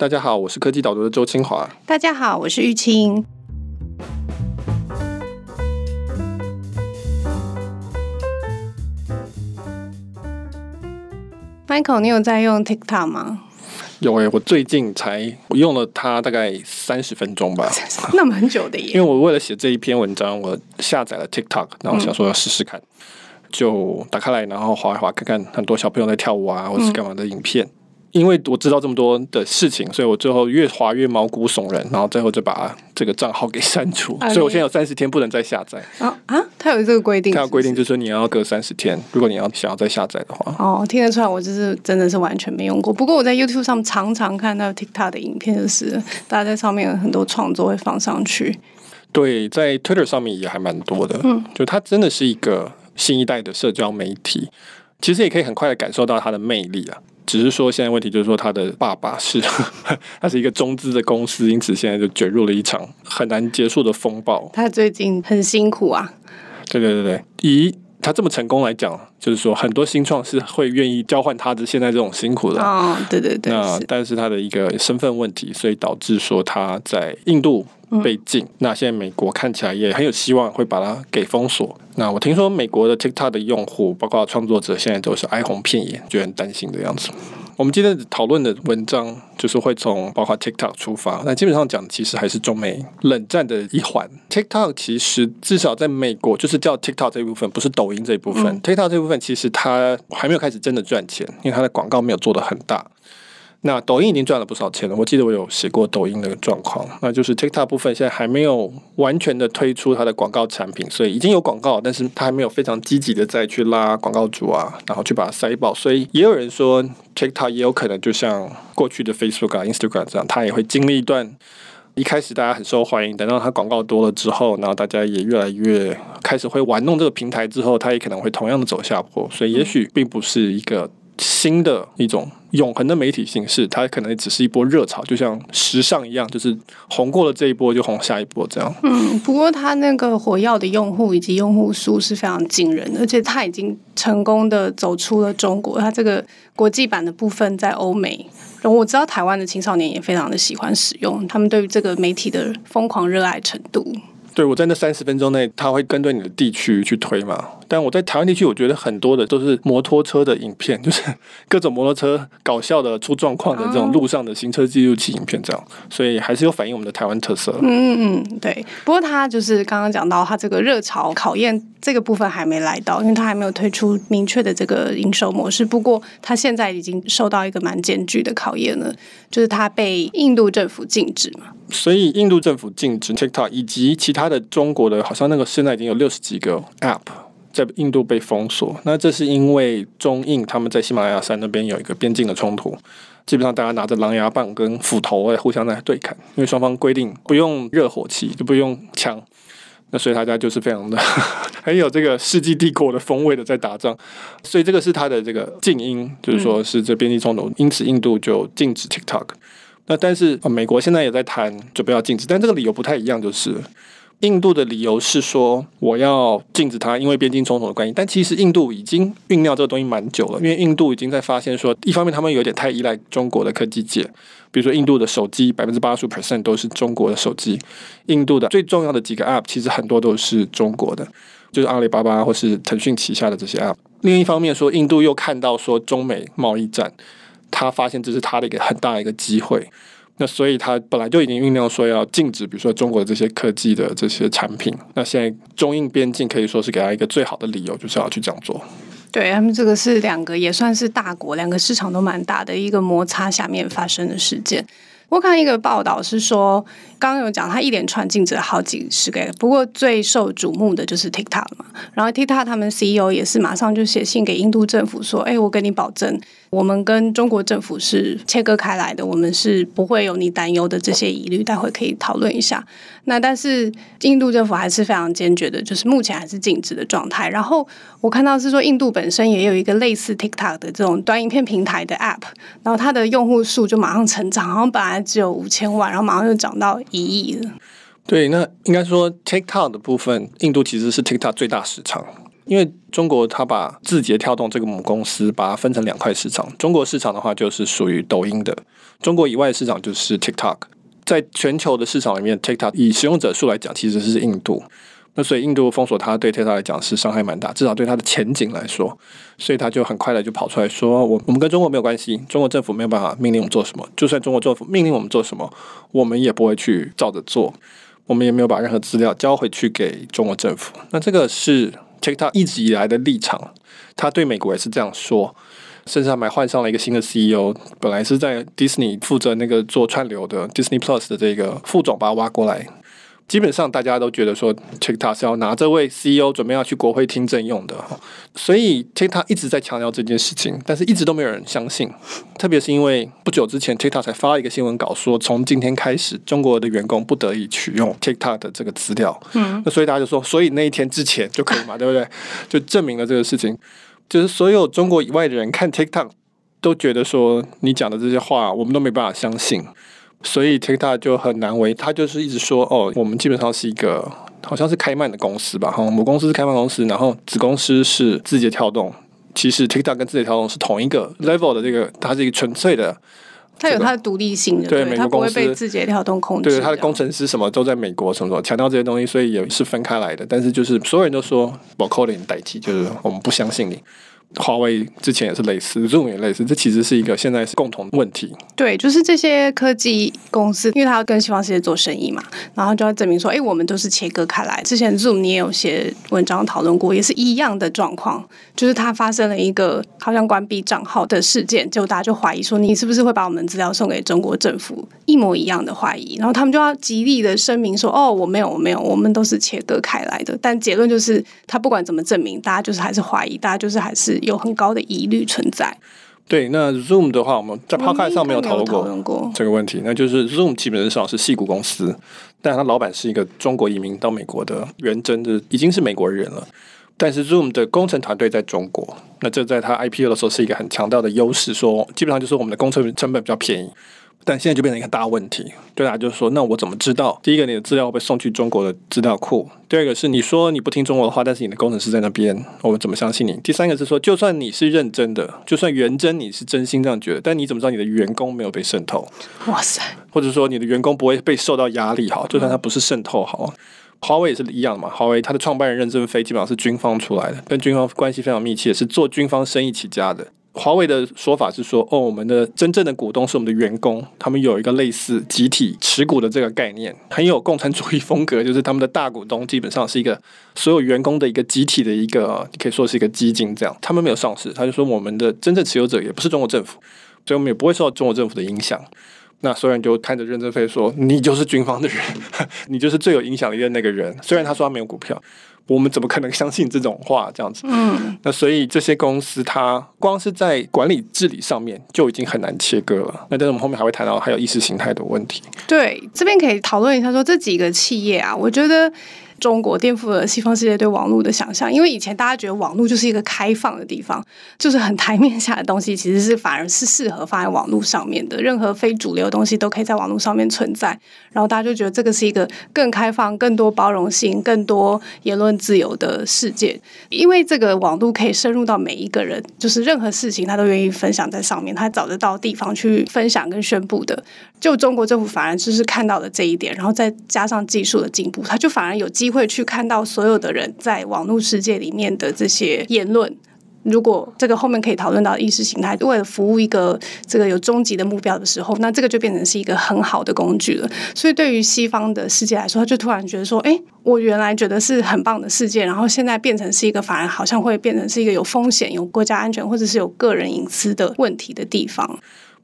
大家好，我是科技导读的周清华。大家好，我是玉清。Michael，你有在用 TikTok 吗？有诶、欸，我最近才我用了它大概三十分钟吧，那么很久的耶。因为我为了写这一篇文章，我下载了 TikTok，然后想说要试试看，嗯、就打开来，然后滑一滑，看看很多小朋友在跳舞啊，或者是干嘛的影片。嗯因为我知道这么多的事情，所以我最后越滑越毛骨悚然，然后最后就把这个账号给删除。所以我现在有三十天不能再下载。啊啊，他有这个规定是不是？他有规定，就是说你要隔三十天，如果你要想要再下载的话。哦，听得出来，我就是真的是完全没用过。不过我在 YouTube 上常常看到 TikTok 的影片，就是大家在上面有很多创作会放上去。对，在 Twitter 上面也还蛮多的。嗯，就它真的是一个新一代的社交媒体，其实也可以很快的感受到它的魅力啊。只是说，现在问题就是说，他的爸爸是，他是一个中资的公司，因此现在就卷入了一场很难结束的风暴。他最近很辛苦啊。对对对对，以他这么成功来讲，就是说很多新创是会愿意交换他的现在这种辛苦的。哦，对对对。那但是他的一个身份问题，所以导致说他在印度被禁。嗯、那现在美国看起来也很有希望会把它给封锁。那我听说美国的 TikTok 的用户，包括创作者，现在都是哀鸿遍野，就很担心的样子。我们今天讨论的文章就是会从包括 TikTok 出发，那基本上讲其实还是中美冷战的一环。TikTok 其实至少在美国就是叫 TikTok 这一部分，不是抖音这一部分。嗯、TikTok 这一部分其实它还没有开始真的赚钱，因为它的广告没有做得很大。那抖音已经赚了不少钱了，我记得我有写过抖音的状况，那就是 TikTok 部分现在还没有完全的推出它的广告产品，所以已经有广告，但是它还没有非常积极的再去拉广告主啊，然后去把它塞爆，所以也有人说 TikTok 也有可能就像过去的 Facebook 啊、Instagram 这样，它也会经历一段一开始大家很受欢迎，等到它广告多了之后，然后大家也越来越开始会玩弄这个平台之后，它也可能会同样的走下坡，所以也许并不是一个。新的一种永恒的媒体形式，它可能只是一波热潮，就像时尚一样，就是红过了这一波就红下一波这样。嗯，不过它那个火药的用户以及用户数是非常惊人的，而且它已经成功的走出了中国。它这个国际版的部分在欧美，然后我知道台湾的青少年也非常的喜欢使用，他们对于这个媒体的疯狂热爱程度。对，我在那三十分钟内，他会跟对你的地区去推嘛。但我在台湾地区，我觉得很多的都是摩托车的影片，就是各种摩托车搞笑的、出状况的这种路上的行车记录器影片，这样，所以还是有反映我们的台湾特色。嗯嗯嗯，对。不过他就是刚刚讲到，他这个热潮考验这个部分还没来到，因为他还没有推出明确的这个营收模式。不过他现在已经受到一个蛮艰巨的考验了，就是他被印度政府禁止嘛。所以印度政府禁止 TikTok 以及其他的中国的，好像那个现在已经有六十几个 App。在印度被封锁，那这是因为中印他们在喜马拉雅山那边有一个边境的冲突，基本上大家拿着狼牙棒跟斧头在互相在对砍，因为双方规定不用热火器，就不用枪，那所以大家就是非常的 很有这个世纪帝国的风味的在打仗，所以这个是它的这个静音，就是说是这边境冲突，因此印度就禁止 TikTok。那但是美国现在也在谈准备要禁止，但这个理由不太一样，就是。印度的理由是说，我要禁止它，因为边境冲突的关系。但其实印度已经酝酿这个东西蛮久了，因为印度已经在发现说，一方面他们有点太依赖中国的科技界，比如说印度的手机百分之八十五 percent 都是中国的手机，印度的最重要的几个 App 其实很多都是中国的，就是阿里巴巴或是腾讯旗下的这些 App。另一方面说，印度又看到说中美贸易战，他发现这是他的一个很大的一个机会。那所以，他本来就已经酝酿说要禁止，比如说中国的这些科技的这些产品。那现在中印边境可以说是给他一个最好的理由，就是要去这样做。对，他们这个是两个也算是大国，两个市场都蛮大的一个摩擦下面发生的事件。我看一个报道是说，刚刚有讲他一连串禁止了好几十个，不过最受瞩目的就是 TikTok 嘛。然后 TikTok 他们 CEO 也是马上就写信给印度政府说：“哎，我跟你保证。”我们跟中国政府是切割开来的，我们是不会有你担忧的这些疑虑，待会可以讨论一下。那但是印度政府还是非常坚决的，就是目前还是禁止的状态。然后我看到是说，印度本身也有一个类似 TikTok 的这种短影片平台的 App，然后它的用户数就马上成长，好像本来只有五千万，然后马上就涨到一亿了。对，那应该说 TikTok 的部分，印度其实是 TikTok 最大市场。因为中国它把字节跳动这个母公司把它分成两块市场，中国市场的话就是属于抖音的，中国以外的市场就是 TikTok。在全球的市场里面，TikTok 以使用者数来讲，其实是印度。那所以印度封锁它，对 TikTok 来讲是伤害蛮大，至少对它的前景来说，所以他就很快的就跑出来说：“我我们跟中国没有关系，中国政府没有办法命令我们做什么，就算中国政府命令我们做什么，我们也不会去照着做，我们也没有把任何资料交回去给中国政府。”那这个是 TikTok 一直以来的立场，他对美国也是这样说。甚至他还换上了一个新的 CEO，本来是在 Disney 负责那个做串流的 Disney Plus 的这个副总把他挖过来。基本上大家都觉得说 TikTok 是要拿这位 CEO 准备要去国会听证用的，所以 TikTok 一直在强调这件事情，但是一直都没有人相信。特别是因为不久之前 TikTok 才发了一个新闻稿说，从今天开始，中国的员工不得已取用 TikTok 的这个资料。嗯，那所以大家就说，所以那一天之前就可以嘛，对不对？就证明了这个事情。就是所有中国以外的人看 TikTok 都觉得说，你讲的这些话我们都没办法相信，所以 TikTok 就很难为。他就是一直说哦，我们基本上是一个好像是开曼的公司吧，哈，母公司是开曼公司，然后子公司是字节跳动。其实 TikTok 跟字节跳动是同一个 level 的这个，它是一个纯粹的，它有它的独立性的，对，美国公司它不会被字节跳动控制。对，它的工程师什么都在美国，什么什么强调这些东西，所以也是分开来的。但是就是所有人都说，把你代替，就是我们不相信你。华为之前也是类似，Zoom 也类似，这其实是一个现在是共同问题。对，就是这些科技公司，因为他要跟西方世界做生意嘛，然后就要证明说，哎，我们都是切割开来。之前 Zoom 你也有写文章讨论过，也是一样的状况，就是它发生了一个好像关闭账号的事件，就大家就怀疑说，你是不是会把我们资料送给中国政府？一模一样的怀疑，然后他们就要极力的声明说，哦，我没有，我没有，我们都是切割开来的。但结论就是，他不管怎么证明，大家就是还是怀疑，大家就是还是。有很高的疑虑存在。对，那 Zoom 的话，我们在 Podcast 上没有讨论过这个问题。那就是 Zoom 基本上是戏股公司，但他老板是一个中国移民到美国的原真的，已经是美国人了。但是 Zoom 的工程团队在中国，那这在他 IPO 的时候是一个很强大的优势，说基本上就是我们的工程成本比较便宜。但现在就变成一个大问题，对啊，就是说，那我怎么知道？第一个，你的资料会被送去中国的资料库；第二个是你说你不听中国的话，但是你的工程师在那边，我们怎么相信你？第三个是说，就算你是认真的，就算元真你是真心这样觉得，但你怎么知道你的员工没有被渗透？哇塞！或者说你的员工不会被受到压力？好，就算他不是渗透，好，华为也是一样嘛。华为它的创办人任正非基本上是军方出来的，跟军方关系非常密切，是做军方生意起家的。华为的说法是说，哦，我们的真正的股东是我们的员工，他们有一个类似集体持股的这个概念，很有共产主义风格，就是他们的大股东基本上是一个所有员工的一个集体的一个，可以说是一个基金这样。他们没有上市，他就说我们的真正持有者也不是中国政府，所以我们也不会受到中国政府的影响。那所有人就看着任正非说，你就是军方的人，你就是最有影响力的那个人。虽然他说他没有股票。我们怎么可能相信这种话？这样子，嗯，那所以这些公司，它光是在管理治理上面就已经很难切割了。那但是我们后面还会谈到还有意识形态的问题。对，这边可以讨论一下，说这几个企业啊，我觉得。中国颠覆了西方世界对网络的想象，因为以前大家觉得网络就是一个开放的地方，就是很台面下的东西，其实是反而是适合放在网络上面的。任何非主流的东西都可以在网络上面存在，然后大家就觉得这个是一个更开放、更多包容性、更多言论自由的世界。因为这个网络可以深入到每一个人，就是任何事情他都愿意分享在上面，他找得到地方去分享跟宣布的。就中国政府反而就是看到了这一点，然后再加上技术的进步，他就反而有机会去看到所有的人在网络世界里面的这些言论。如果这个后面可以讨论到意识形态，为了服务一个这个有终极的目标的时候，那这个就变成是一个很好的工具了。所以对于西方的世界来说，他就突然觉得说：“哎，我原来觉得是很棒的世界，然后现在变成是一个反而好像会变成是一个有风险、有国家安全或者是有个人隐私的问题的地方。”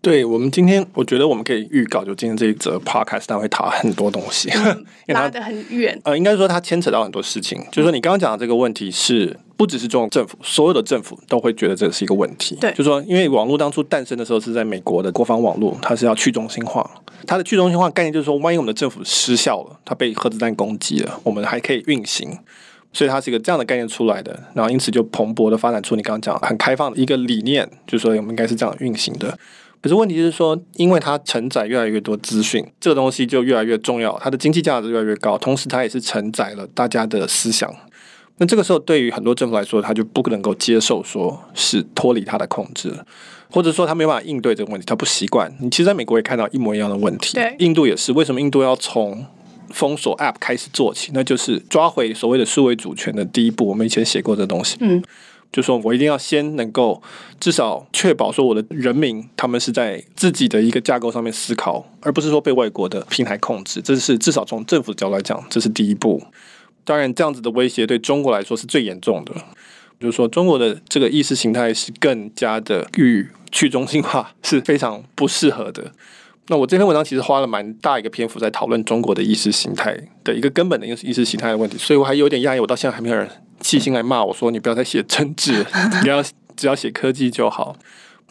对，我们今天，我觉得我们可以预告，就今天这一则 podcast，它会谈很多东西，嗯、拉得很远。呃，应该说它牵扯到很多事情。就是说，你刚刚讲的这个问题是，不只是中国政府，所有的政府都会觉得这是一个问题。对，就是说，因为网络当初诞生的时候是在美国的国防网络，它是要去中心化。它的去中心化概念就是说，万一我们的政府失效了，它被核子弹攻击了，我们还可以运行。所以它是一个这样的概念出来的，然后因此就蓬勃的发展出你刚刚讲很开放的一个理念，就是说我们应该是这样运行的。可是问题是说，因为它承载越来越多资讯，这个东西就越来越重要，它的经济价值越来越高，同时它也是承载了大家的思想。那这个时候，对于很多政府来说，他就不能够接受说是脱离他的控制，或者说他没办法应对这个问题，他不习惯。你其实在美国也看到一模一样的问题，对，印度也是。为什么印度要从封锁 App 开始做起？那就是抓回所谓的数位主权的第一步。我们以前写过这东西，嗯。就说我一定要先能够至少确保说我的人民他们是在自己的一个架构上面思考，而不是说被外国的平台控制。这是至少从政府的角度来讲，这是第一步。当然，这样子的威胁对中国来说是最严重的。就是说，中国的这个意识形态是更加的与去中心化是非常不适合的。那我这篇文章其实花了蛮大一个篇幅在讨论中国的意识形态的一个根本的意识形态的问题，所以我还有点讶异，我到现在还没有人。细心来骂我说：“你不要再写政治，你要只要写科技就好。”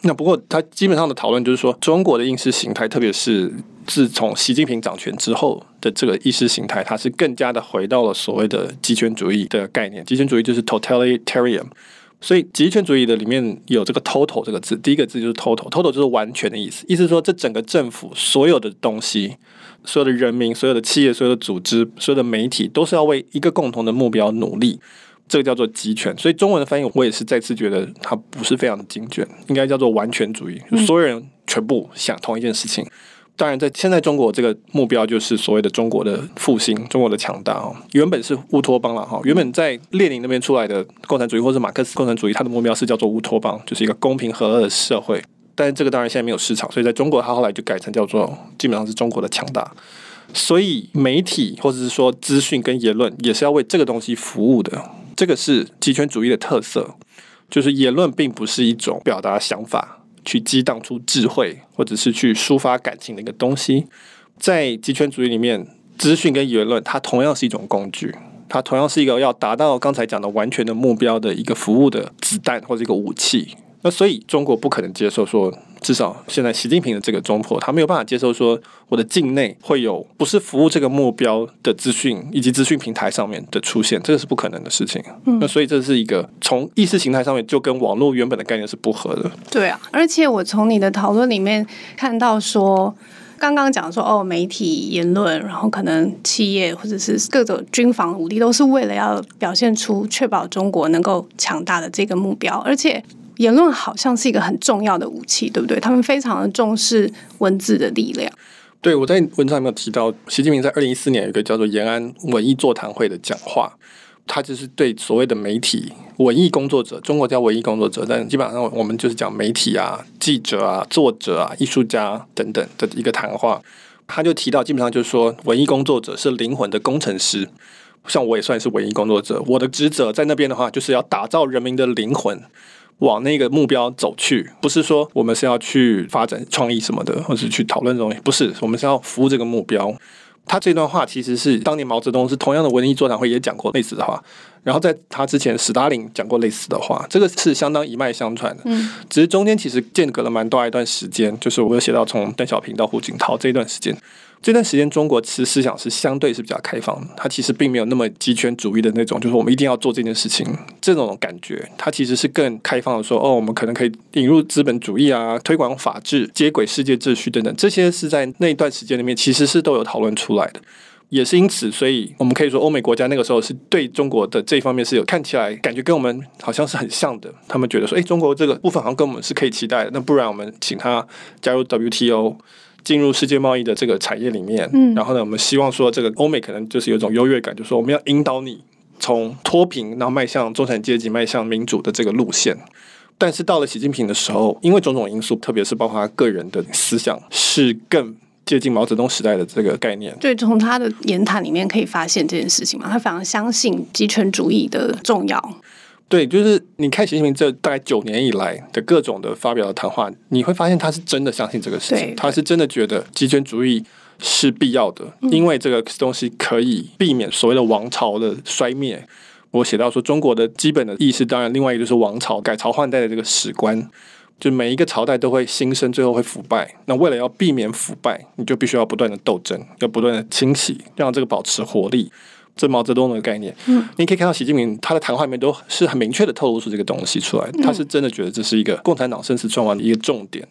那不过他基本上的讨论就是说，中国的意识形态，特别是自从习近平掌权之后的这个意识形态，它是更加的回到了所谓的极权主义的概念。极权主义就是 totalitarian，所以极权主义的里面有这个 total 这个字，第一个字就是 total，total 就是完全的意思，意思是说这整个政府所有的东西。所有的人民、所有的企业、所有的组织、所有的媒体，都是要为一个共同的目标努力。这个叫做集权，所以中文的翻译我也是再次觉得它不是非常的精准，应该叫做完全主义，所有人全部想同一件事情。嗯、当然，在现在中国这个目标就是所谓的中国的复兴、中国的强大哦。原本是乌托邦了哈，原本在列宁那边出来的共产主义或者马克思共产主义，它的目标是叫做乌托邦，就是一个公平和乐的社会。但是这个当然现在没有市场，所以在中国它后来就改成叫做基本上是中国的强大。所以媒体或者是说资讯跟言论也是要为这个东西服务的。这个是极权主义的特色，就是言论并不是一种表达想法、去激荡出智慧，或者是去抒发感情的一个东西。在极权主义里面，资讯跟言论它同样是一种工具，它同样是一个要达到刚才讲的完全的目标的一个服务的子弹或者一个武器。那所以中国不可能接受说，至少现在习近平的这个中破，他没有办法接受说我的境内会有不是服务这个目标的资讯以及资讯平台上面的出现，这个是不可能的事情。嗯，那所以这是一个从意识形态上面就跟网络原本的概念是不合的。对啊，而且我从你的讨论里面看到说，刚刚讲说哦，媒体言论，然后可能企业或者是各种军防武力，都是为了要表现出确保中国能够强大的这个目标，而且。言论好像是一个很重要的武器，对不对？他们非常的重视文字的力量。对，我在文章里面有提到，习近平在二零一四年有一个叫做延安文艺座谈会的讲话，他就是对所谓的媒体、文艺工作者，中国叫文艺工作者，但基本上我们就是讲媒体啊、记者啊、作者啊、艺术家等等的一个谈话。他就提到，基本上就是说，文艺工作者是灵魂的工程师，像我也算是文艺工作者，我的职责在那边的话，就是要打造人民的灵魂。往那个目标走去，不是说我们是要去发展创意什么的，或者是去讨论这东西，不是，我们是要服务这个目标。他这段话其实是当年毛泽东是同样的文艺座谈会也讲过类似的话，然后在他之前，史达林讲过类似的话，这个是相当一脉相传的。嗯，只是中间其实间隔了蛮大一段时间，就是我有写到从邓小平到胡锦涛这一段时间。这段时间，中国其实思想是相对是比较开放的，它其实并没有那么极权主义的那种，就是我们一定要做这件事情这种感觉。它其实是更开放的说，说哦，我们可能可以引入资本主义啊，推广法治，接轨世界秩序等等，这些是在那一段时间里面其实是都有讨论出来的。也是因此，所以我们可以说，欧美国家那个时候是对中国的这一方面是有看起来感觉跟我们好像是很像的。他们觉得说，哎，中国这个部分好像跟我们是可以期待的。那不然我们请他加入 WTO。进入世界贸易的这个产业里面，嗯，然后呢，我们希望说，这个欧美可能就是有一种优越感，就是说我们要引导你从脱贫，然后迈向中产阶级，迈向民主的这个路线。但是到了习近平的时候，因为种种因素，特别是包括他个人的思想，是更接近毛泽东时代的这个概念。对，从他的言谈里面可以发现这件事情嘛，他非常相信集权主义的重要。对，就是你看习近平这大概九年以来的各种的发表的谈话，你会发现他是真的相信这个事情，他是真的觉得极权主义是必要的，因为这个东西可以避免所谓的王朝的衰灭。我写到说，中国的基本的意识，当然另外一个就是王朝改朝换代的这个史观，就每一个朝代都会新生，最后会腐败。那为了要避免腐败，你就必须要不断的斗争，要不断的清洗，让这个保持活力。这毛泽东的概念，嗯，你可以看到习近平他的谈话里面都是很明确的透露出这个东西出来，他是真的觉得这是一个共产党生死存亡的一个重点，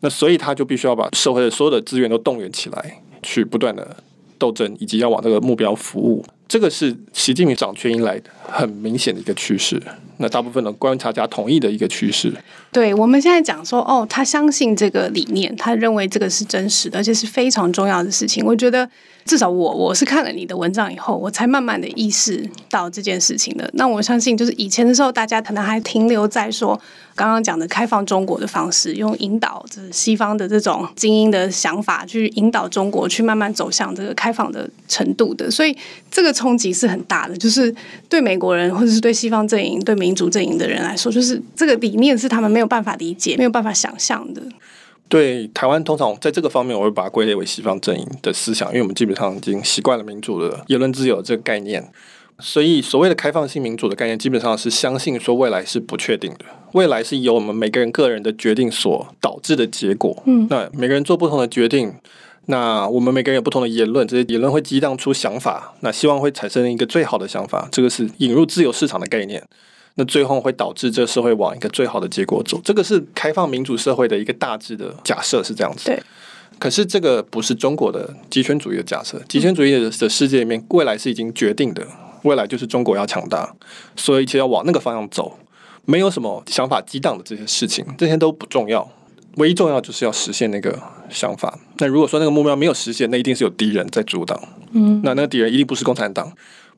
那所以他就必须要把社会的所有的资源都动员起来，去不断的斗争，以及要往这个目标服务。这个是习近平掌权以来很明显的一个趋势。那大部分的观察家同意的一个趋势。对，我们现在讲说，哦，他相信这个理念，他认为这个是真实的，而且是非常重要的事情。我觉得。至少我我是看了你的文章以后，我才慢慢的意识到这件事情的。那我相信，就是以前的时候，大家可能还停留在说刚刚讲的开放中国的方式，用引导这西方的这种精英的想法去引导中国去慢慢走向这个开放的程度的。所以这个冲击是很大的，就是对美国人或者是对西方阵营、对民主阵营的人来说，就是这个理念是他们没有办法理解、没有办法想象的。对台湾，通常在这个方面，我会把它归类为西方阵营的思想，因为我们基本上已经习惯了民主的言论自由这个概念，所以所谓的开放性民主的概念，基本上是相信说未来是不确定的，未来是由我们每个人个人的决定所导致的结果。嗯，那每个人做不同的决定，那我们每个人有不同的言论，这些言论会激荡出想法，那希望会产生一个最好的想法，这个是引入自由市场的概念。那最后会导致这个社会往一个最好的结果走，这个是开放民主社会的一个大致的假设是这样子。对。可是这个不是中国的极权主义的假设，极权主义的的世界里面，未来是已经决定的，未来就是中国要强大，所以一切要往那个方向走，没有什么想法激荡的这些事情，这些都不重要，唯一重要就是要实现那个想法。那如果说那个目标没有实现，那一定是有敌人在阻挡。嗯。那那个敌人一定不是共产党。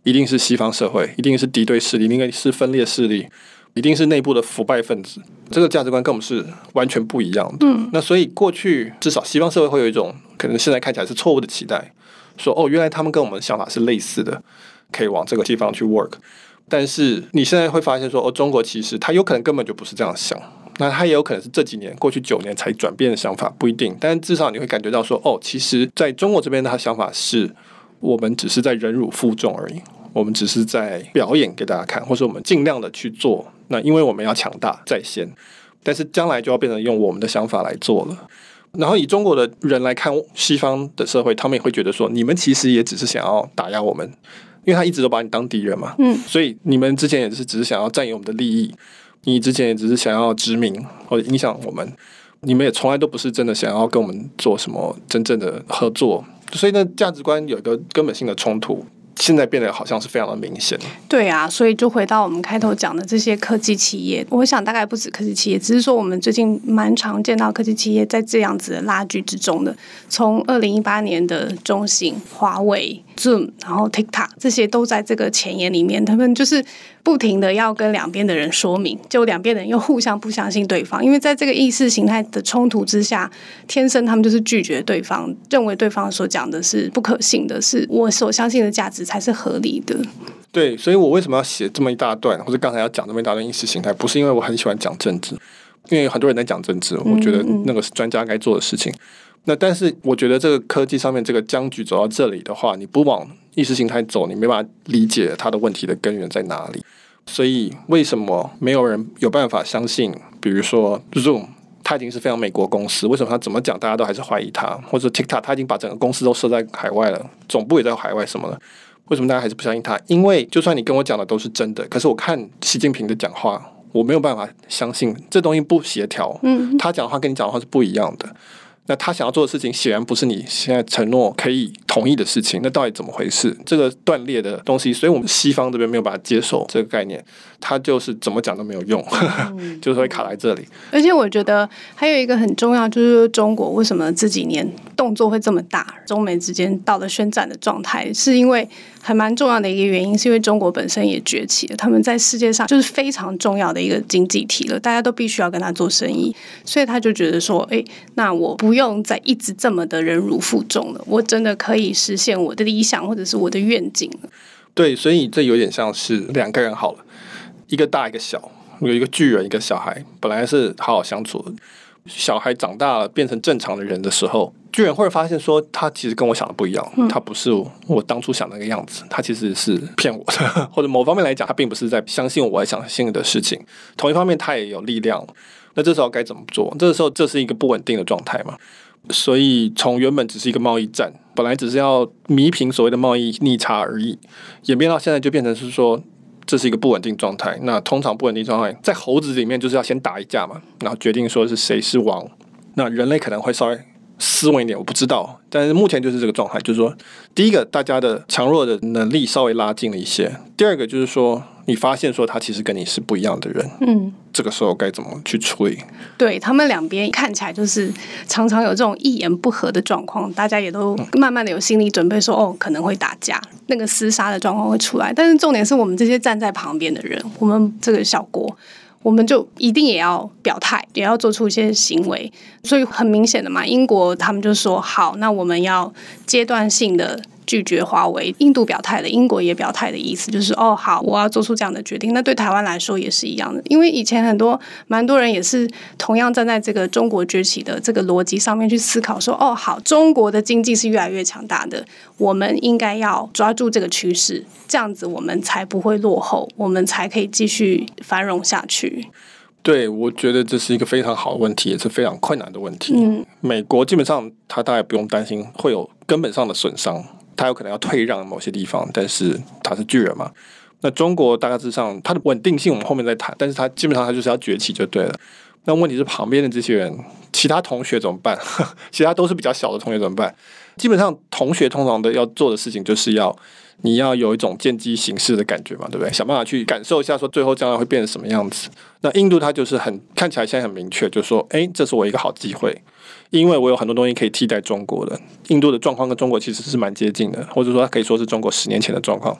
一定是西方社会，一定是敌对势力，应该是分裂势力，一定是内部的腐败分子。这个价值观跟我们是完全不一样的。嗯，那所以过去至少西方社会会有一种可能现在看起来是错误的期待，说哦，原来他们跟我们的想法是类似的，可以往这个地方去 work。但是你现在会发现说哦，中国其实他有可能根本就不是这样想，那他也有可能是这几年过去九年才转变的想法，不一定。但至少你会感觉到说哦，其实在中国这边他的想法是。我们只是在忍辱负重而已，我们只是在表演给大家看，或者我们尽量的去做。那因为我们要强大在先，但是将来就要变成用我们的想法来做了。然后以中国的人来看西方的社会，他们也会觉得说，你们其实也只是想要打压我们，因为他一直都把你当敌人嘛。嗯，所以你们之前也是只是想要占有我们的利益，你之前也只是想要殖民或者影响我们，你们也从来都不是真的想要跟我们做什么真正的合作。所以呢，价值观有一个根本性的冲突，现在变得好像是非常的明显。对啊，所以就回到我们开头讲的这些科技企业，我想大概不止科技企业，只是说我们最近蛮常见到科技企业在这样子的拉锯之中的。从二零一八年的中兴、华为、Zoom，然后 TikTok，这些都在这个前沿里面，他们就是。不停的要跟两边的人说明，就两边的人又互相不相信对方，因为在这个意识形态的冲突之下，天生他们就是拒绝对方，认为对方所讲的是不可信的，是我所相信的价值才是合理的。对，所以我为什么要写这么一大段，或者刚才要讲这么一大段意识形态，不是因为我很喜欢讲政治，因为很多人在讲政治，我觉得那个是专家该做的事情。那但是我觉得这个科技上面这个僵局走到这里的话，你不往意识形态走，你没办法理解它的问题的根源在哪里。所以，为什么没有人有办法相信？比如说，Zoom，它已经是非常美国公司，为什么它怎么讲，大家都还是怀疑它？或者 TikTok，它已经把整个公司都设在海外了，总部也在海外什么的，为什么大家还是不相信它？因为就算你跟我讲的都是真的，可是我看习近平的讲话，我没有办法相信这东西不协调。嗯，他讲的话跟你讲的话是不一样的。那他想要做的事情，显然不是你现在承诺可以同意的事情。那到底怎么回事？这个断裂的东西，所以我们西方这边没有办法接受这个概念。他就是怎么讲都没有用，嗯、就是会卡在这里。而且我觉得还有一个很重要，就是中国为什么这几年动作会这么大，中美之间到了宣战的状态，是因为还蛮重要的一个原因，是因为中国本身也崛起了，他们在世界上就是非常重要的一个经济体了，大家都必须要跟他做生意，所以他就觉得说，哎，那我不用再一直这么的忍辱负重了，我真的可以实现我的理想或者是我的愿景了。对，所以这有点像是两个人好了。一个大一个小，有一个巨人，一个小孩，本来是好好相处的。小孩长大了变成正常的人的时候，居然会发现说，他其实跟我想的不一样，嗯、他不是我当初想的那个样子，他其实是骗我的，或者某方面来讲，他并不是在相信我想相信的事情。同一方面，他也有力量。那这时候该怎么做？这个时候这是一个不稳定的状态嘛？所以从原本只是一个贸易战，本来只是要弥平所谓的贸易逆差而已，演变到现在就变成是说。这是一个不稳定状态。那通常不稳定状态，在猴子里面就是要先打一架嘛，然后决定说是谁是王。那人类可能会稍微斯文一点，我不知道。但是目前就是这个状态，就是说，第一个，大家的强弱的能力稍微拉近了一些；第二个，就是说，你发现说他其实跟你是不一样的人。嗯，这个时候该怎么去处理？对，他们两边看起来就是常常有这种一言不合的状况，大家也都慢慢的有心理准备说，说哦，可能会打架，那个厮杀的状况会出来。但是重点是我们这些站在旁边的人，我们这个小国。我们就一定也要表态，也要做出一些行为，所以很明显的嘛，英国他们就说好，那我们要阶段性的。拒绝华为，印度表态了，英国也表态的意思就是哦，好，我要做出这样的决定。那对台湾来说也是一样的，因为以前很多蛮多人也是同样站在这个中国崛起的这个逻辑上面去思考说，说哦，好，中国的经济是越来越强大的，我们应该要抓住这个趋势，这样子我们才不会落后，我们才可以继续繁荣下去。对，我觉得这是一个非常好的问题，也是非常困难的问题。嗯，美国基本上他大概不用担心会有根本上的损伤。他有可能要退让某些地方，但是他是巨人嘛。那中国大概之上它的稳定性我们后面再谈，但是它基本上它就是要崛起就对了。那问题是旁边的这些人，其他同学怎么办？其他都是比较小的同学怎么办？基本上同学通常的要做的事情就是要你要有一种见机行事的感觉嘛，对不对？想办法去感受一下，说最后将来会变成什么样子。那印度它就是很看起来现在很明确，就是说，诶，这是我一个好机会。因为我有很多东西可以替代中国的，印度的状况跟中国其实是蛮接近的，或者说它可以说是中国十年前的状况。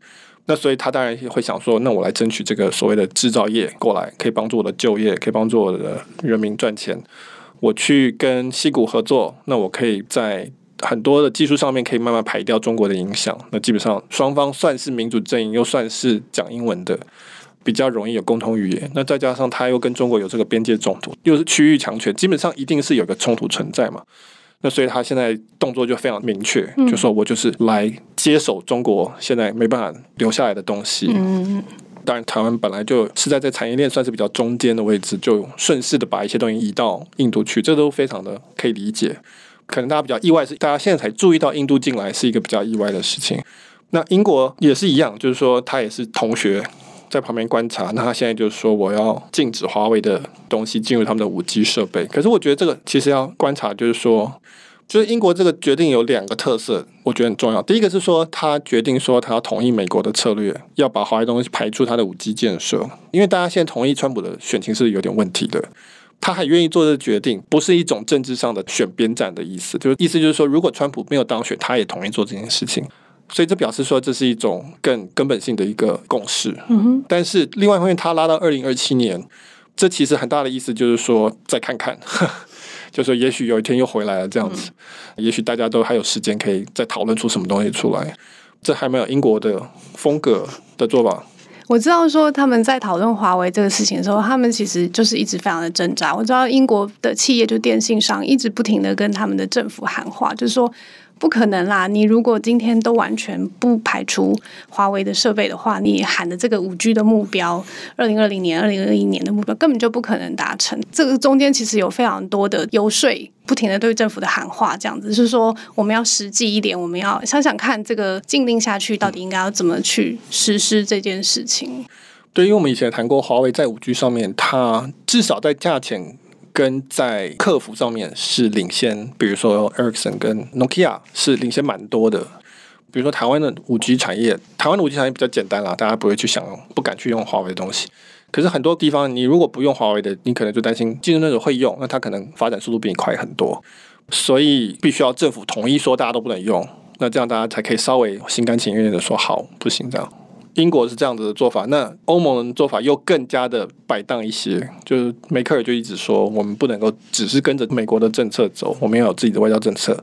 那所以他当然也会想说，那我来争取这个所谓的制造业过来，可以帮助我的就业，可以帮助我的人民赚钱。我去跟西谷合作，那我可以在很多的技术上面可以慢慢排掉中国的影响。那基本上双方算是民主阵营，又算是讲英文的。比较容易有共同语言，那再加上他又跟中国有这个边界冲突，又是区域强权，基本上一定是有个冲突存在嘛。那所以他现在动作就非常明确，嗯、就说我就是来接手中国现在没办法留下来的东西。嗯，当然台湾本来就是在这产业链算是比较中间的位置，就顺势的把一些东西移到印度去，这都非常的可以理解。可能大家比较意外是，大家现在才注意到印度进来是一个比较意外的事情。那英国也是一样，就是说他也是同学。在旁边观察，那他现在就是说我要禁止华为的东西进入他们的五 G 设备。可是我觉得这个其实要观察，就是说，就是英国这个决定有两个特色，我觉得很重要。第一个是说，他决定说他要同意美国的策略，要把华为东西排除他的五 G 建设。因为大家现在同意川普的选情是有点问题的，他还愿意做这个决定，不是一种政治上的选边站的意思，就是意思就是说，如果川普没有当选，他也同意做这件事情。所以这表示说，这是一种更根本性的一个共识。嗯哼。但是另外一方面，他拉到二零二七年，这其实很大的意思就是说，再看看，就是说也许有一天又回来了这样子。嗯。也许大家都还有时间可以再讨论出什么东西出来。这还没有英国的风格的做法。我知道说他们在讨论华为这个事情的时候，他们其实就是一直非常的挣扎。我知道英国的企业就电信商一直不停的跟他们的政府喊话，就是说。不可能啦！你如果今天都完全不排除华为的设备的话，你喊的这个五 G 的目标，二零二零年、二零二一年的目标根本就不可能达成。这个中间其实有非常多的游说，不停的对政府的喊话，这样子是说我们要实际一点，我们要想想看这个禁令下去到底应该要怎么去实施这件事情。对，因为我们以前谈过，华为在五 G 上面，它至少在价钱。跟在客服上面是领先，比如说 Ericsson 跟 Nokia 是领先蛮多的。比如说台湾的五 G 产业，台湾的五 G 产业比较简单啦，大家不会去想，不敢去用华为的东西。可是很多地方，你如果不用华为的，你可能就担心竞争对手会用，那它可能发展速度比你快很多。所以必须要政府统一说大家都不能用，那这样大家才可以稍微心甘情愿的说好，不行这样。英国是这样子的做法，那欧盟的做法又更加的摆荡一些。就是梅克尔就一直说，我们不能够只是跟着美国的政策走，我们要有自己的外交政策，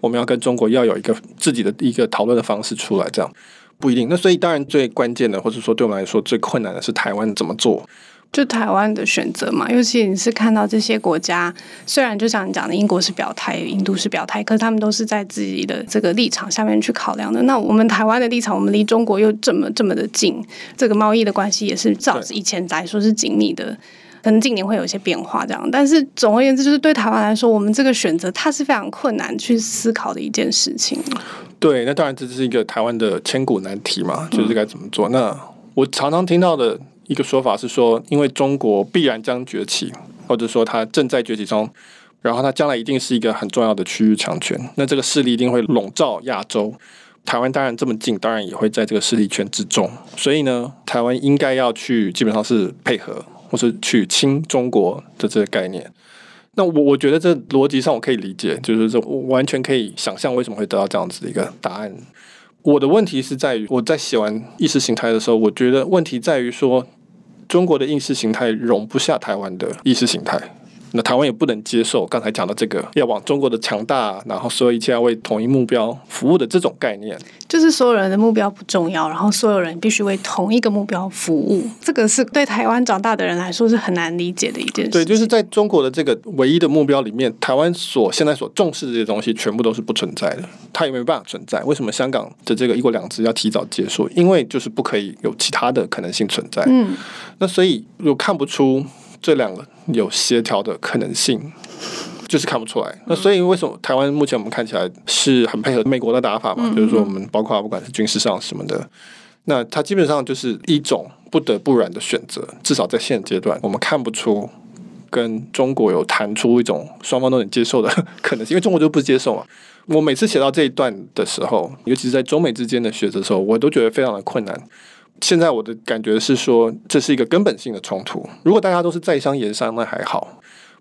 我们要跟中国要有一个自己的一个讨论的方式出来。这样不一定。那所以当然最关键的，或者说对我们来说最困难的是台湾怎么做。就台湾的选择嘛，尤其你是看到这些国家，虽然就像你讲的，英国是表态，印度是表态，可是他们都是在自己的这个立场下面去考量的。那我们台湾的立场，我们离中国又这么这么的近，这个贸易的关系也是照以前来说是紧密的，可能近年会有一些变化这样。但是总而言之，就是对台湾来说，我们这个选择它是非常困难去思考的一件事情。对，那当然这是一个台湾的千古难题嘛，就是该怎么做。嗯、那我常常听到的。一个说法是说，因为中国必然将崛起，或者说它正在崛起中，然后它将来一定是一个很重要的区域强权。那这个势力一定会笼罩亚洲。台湾当然这么近，当然也会在这个势力圈之中。所以呢，台湾应该要去，基本上是配合，或是去亲中国的这个概念。那我我觉得这逻辑上我可以理解，就是这我完全可以想象为什么会得到这样子的一个答案。我的问题是在于，我在写完意识形态的时候，我觉得问题在于说，中国的意识形态容不下台湾的意识形态。那台湾也不能接受刚才讲的这个要往中国的强大，然后所有一切要为统一目标服务的这种概念，就是所有人的目标不重要，然后所有人必须为同一个目标服务，这个是对台湾长大的人来说是很难理解的一件事。对，就是在中国的这个唯一的目标里面，台湾所现在所重视的这些东西全部都是不存在的，它也没有办法存在。为什么香港的这个一国两制要提早结束？因为就是不可以有其他的可能性存在。嗯，那所以又看不出。这两个有协调的可能性，就是看不出来。那所以为什么台湾目前我们看起来是很配合美国的打法嘛？就是说我们包括不管是军事上什么的，那它基本上就是一种不得不然的选择。至少在现阶段，我们看不出跟中国有谈出一种双方都能接受的 可能性，因为中国就不接受嘛。我每次写到这一段的时候，尤其是在中美之间的选择的时候，我都觉得非常的困难。现在我的感觉是说，这是一个根本性的冲突。如果大家都是在商言商，那还好。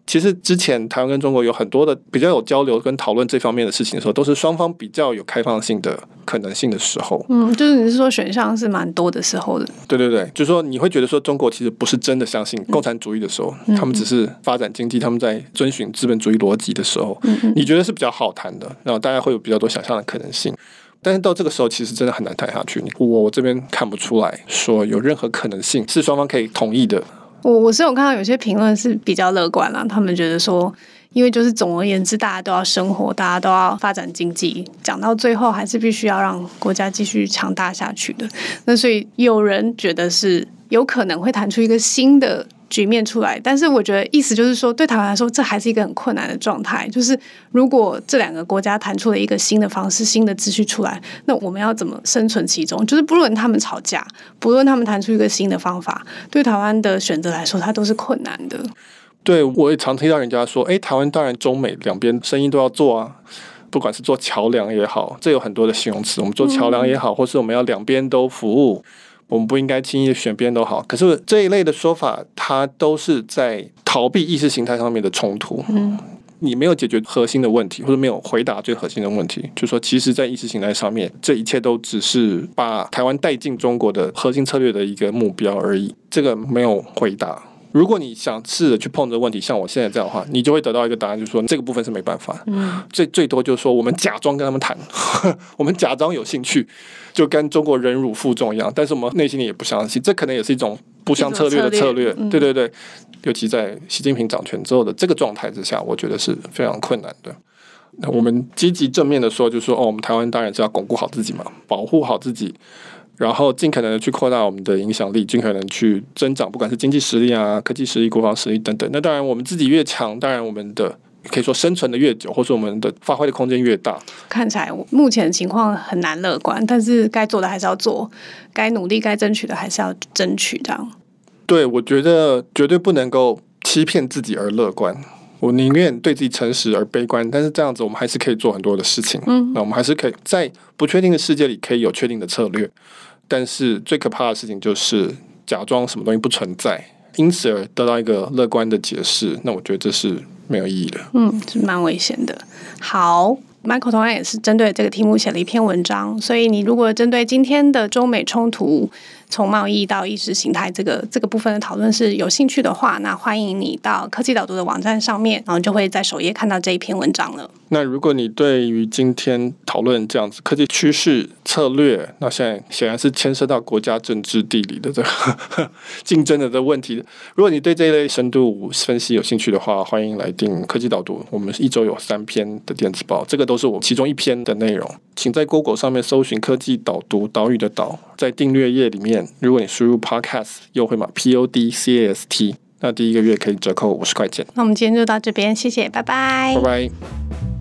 其实之前台湾跟中国有很多的比较有交流跟讨论这方面的事情的时候，都是双方比较有开放性的可能性的时候。嗯，就是你是说选项是蛮多的时候的。对对对，就是说你会觉得说中国其实不是真的相信共产主义的时候，嗯、他们只是发展经济，他们在遵循资本主义逻辑的时候，嗯、你觉得是比较好谈的，然后大家会有比较多想象的可能性。但是到这个时候，其实真的很难谈下去。我我这边看不出来说有任何可能性是双方可以同意的。我我是有看到有些评论是比较乐观啦，他们觉得说，因为就是总而言之，大家都要生活，大家都要发展经济，讲到最后还是必须要让国家继续强大下去的。那所以有人觉得是有可能会谈出一个新的。局面出来，但是我觉得意思就是说，对台湾来说，这还是一个很困难的状态。就是如果这两个国家谈出了一个新的方式、新的秩序出来，那我们要怎么生存其中？就是不论他们吵架，不论他们谈出一个新的方法，对台湾的选择来说，它都是困难的。对，我也常听到人家说，哎，台湾当然中美两边生意都要做啊，不管是做桥梁也好，这有很多的形容词。我们做桥梁也好，或是我们要两边都服务。我们不应该轻易选别人都好，可是这一类的说法，它都是在逃避意识形态上面的冲突。嗯，你没有解决核心的问题，或者没有回答最核心的问题，就是说，其实，在意识形态上面，这一切都只是把台湾带进中国的核心策略的一个目标而已。这个没有回答。如果你想试着去碰这个问题，像我现在这样的话，你就会得到一个答案，就是说这个部分是没办法。嗯，最最多就是说，我们假装跟他们谈，我们假装有兴趣。就跟中国忍辱负重一样，但是我们内心里也不相信，这可能也是一种不相策略的策略。对对对，尤其在习近平掌权之后的这个状态之下，我觉得是非常困难的。那我们积极正面的说，就是说哦，我们台湾当然是要巩固好自己嘛，保护好自己，然后尽可能的去扩大我们的影响力，尽可能去增长，不管是经济实力啊、科技实力、国防实力等等。那当然，我们自己越强，当然我们的。可以说生存的越久，或是我们的发挥的空间越大。看起来目前的情况很难乐观，但是该做的还是要做，该努力、该争取的还是要争取。这样，对，我觉得绝对不能够欺骗自己而乐观。我宁愿对自己诚实而悲观，但是这样子我们还是可以做很多的事情。嗯，那我们还是可以在不确定的世界里可以有确定的策略，但是最可怕的事情就是假装什么东西不存在，因此而得到一个乐观的解释。那我觉得这是。没有意义的，嗯，是蛮危险的。好，Michael 同样也是针对这个题目写了一篇文章，所以你如果针对今天的中美冲突，从贸易到意识形态这个这个部分的讨论是有兴趣的话，那欢迎你到科技导读的网站上面，然后就会在首页看到这一篇文章了。那如果你对于今天讨论这样子科技趋势策略，那现在显然是牵涉到国家政治地理的这个 竞争的这问题。如果你对这一类深度分析有兴趣的话，欢迎来订科技导读。我们一周有三篇的电子报，这个都是我其中一篇的内容。请在 Google 上面搜寻科技导读，岛屿的岛，在订阅页里面。如果你输入 Podcast 优惠码 P O D C A S T，那第一个月可以折扣五十块钱。那我们今天就到这边，谢谢，拜拜，拜拜。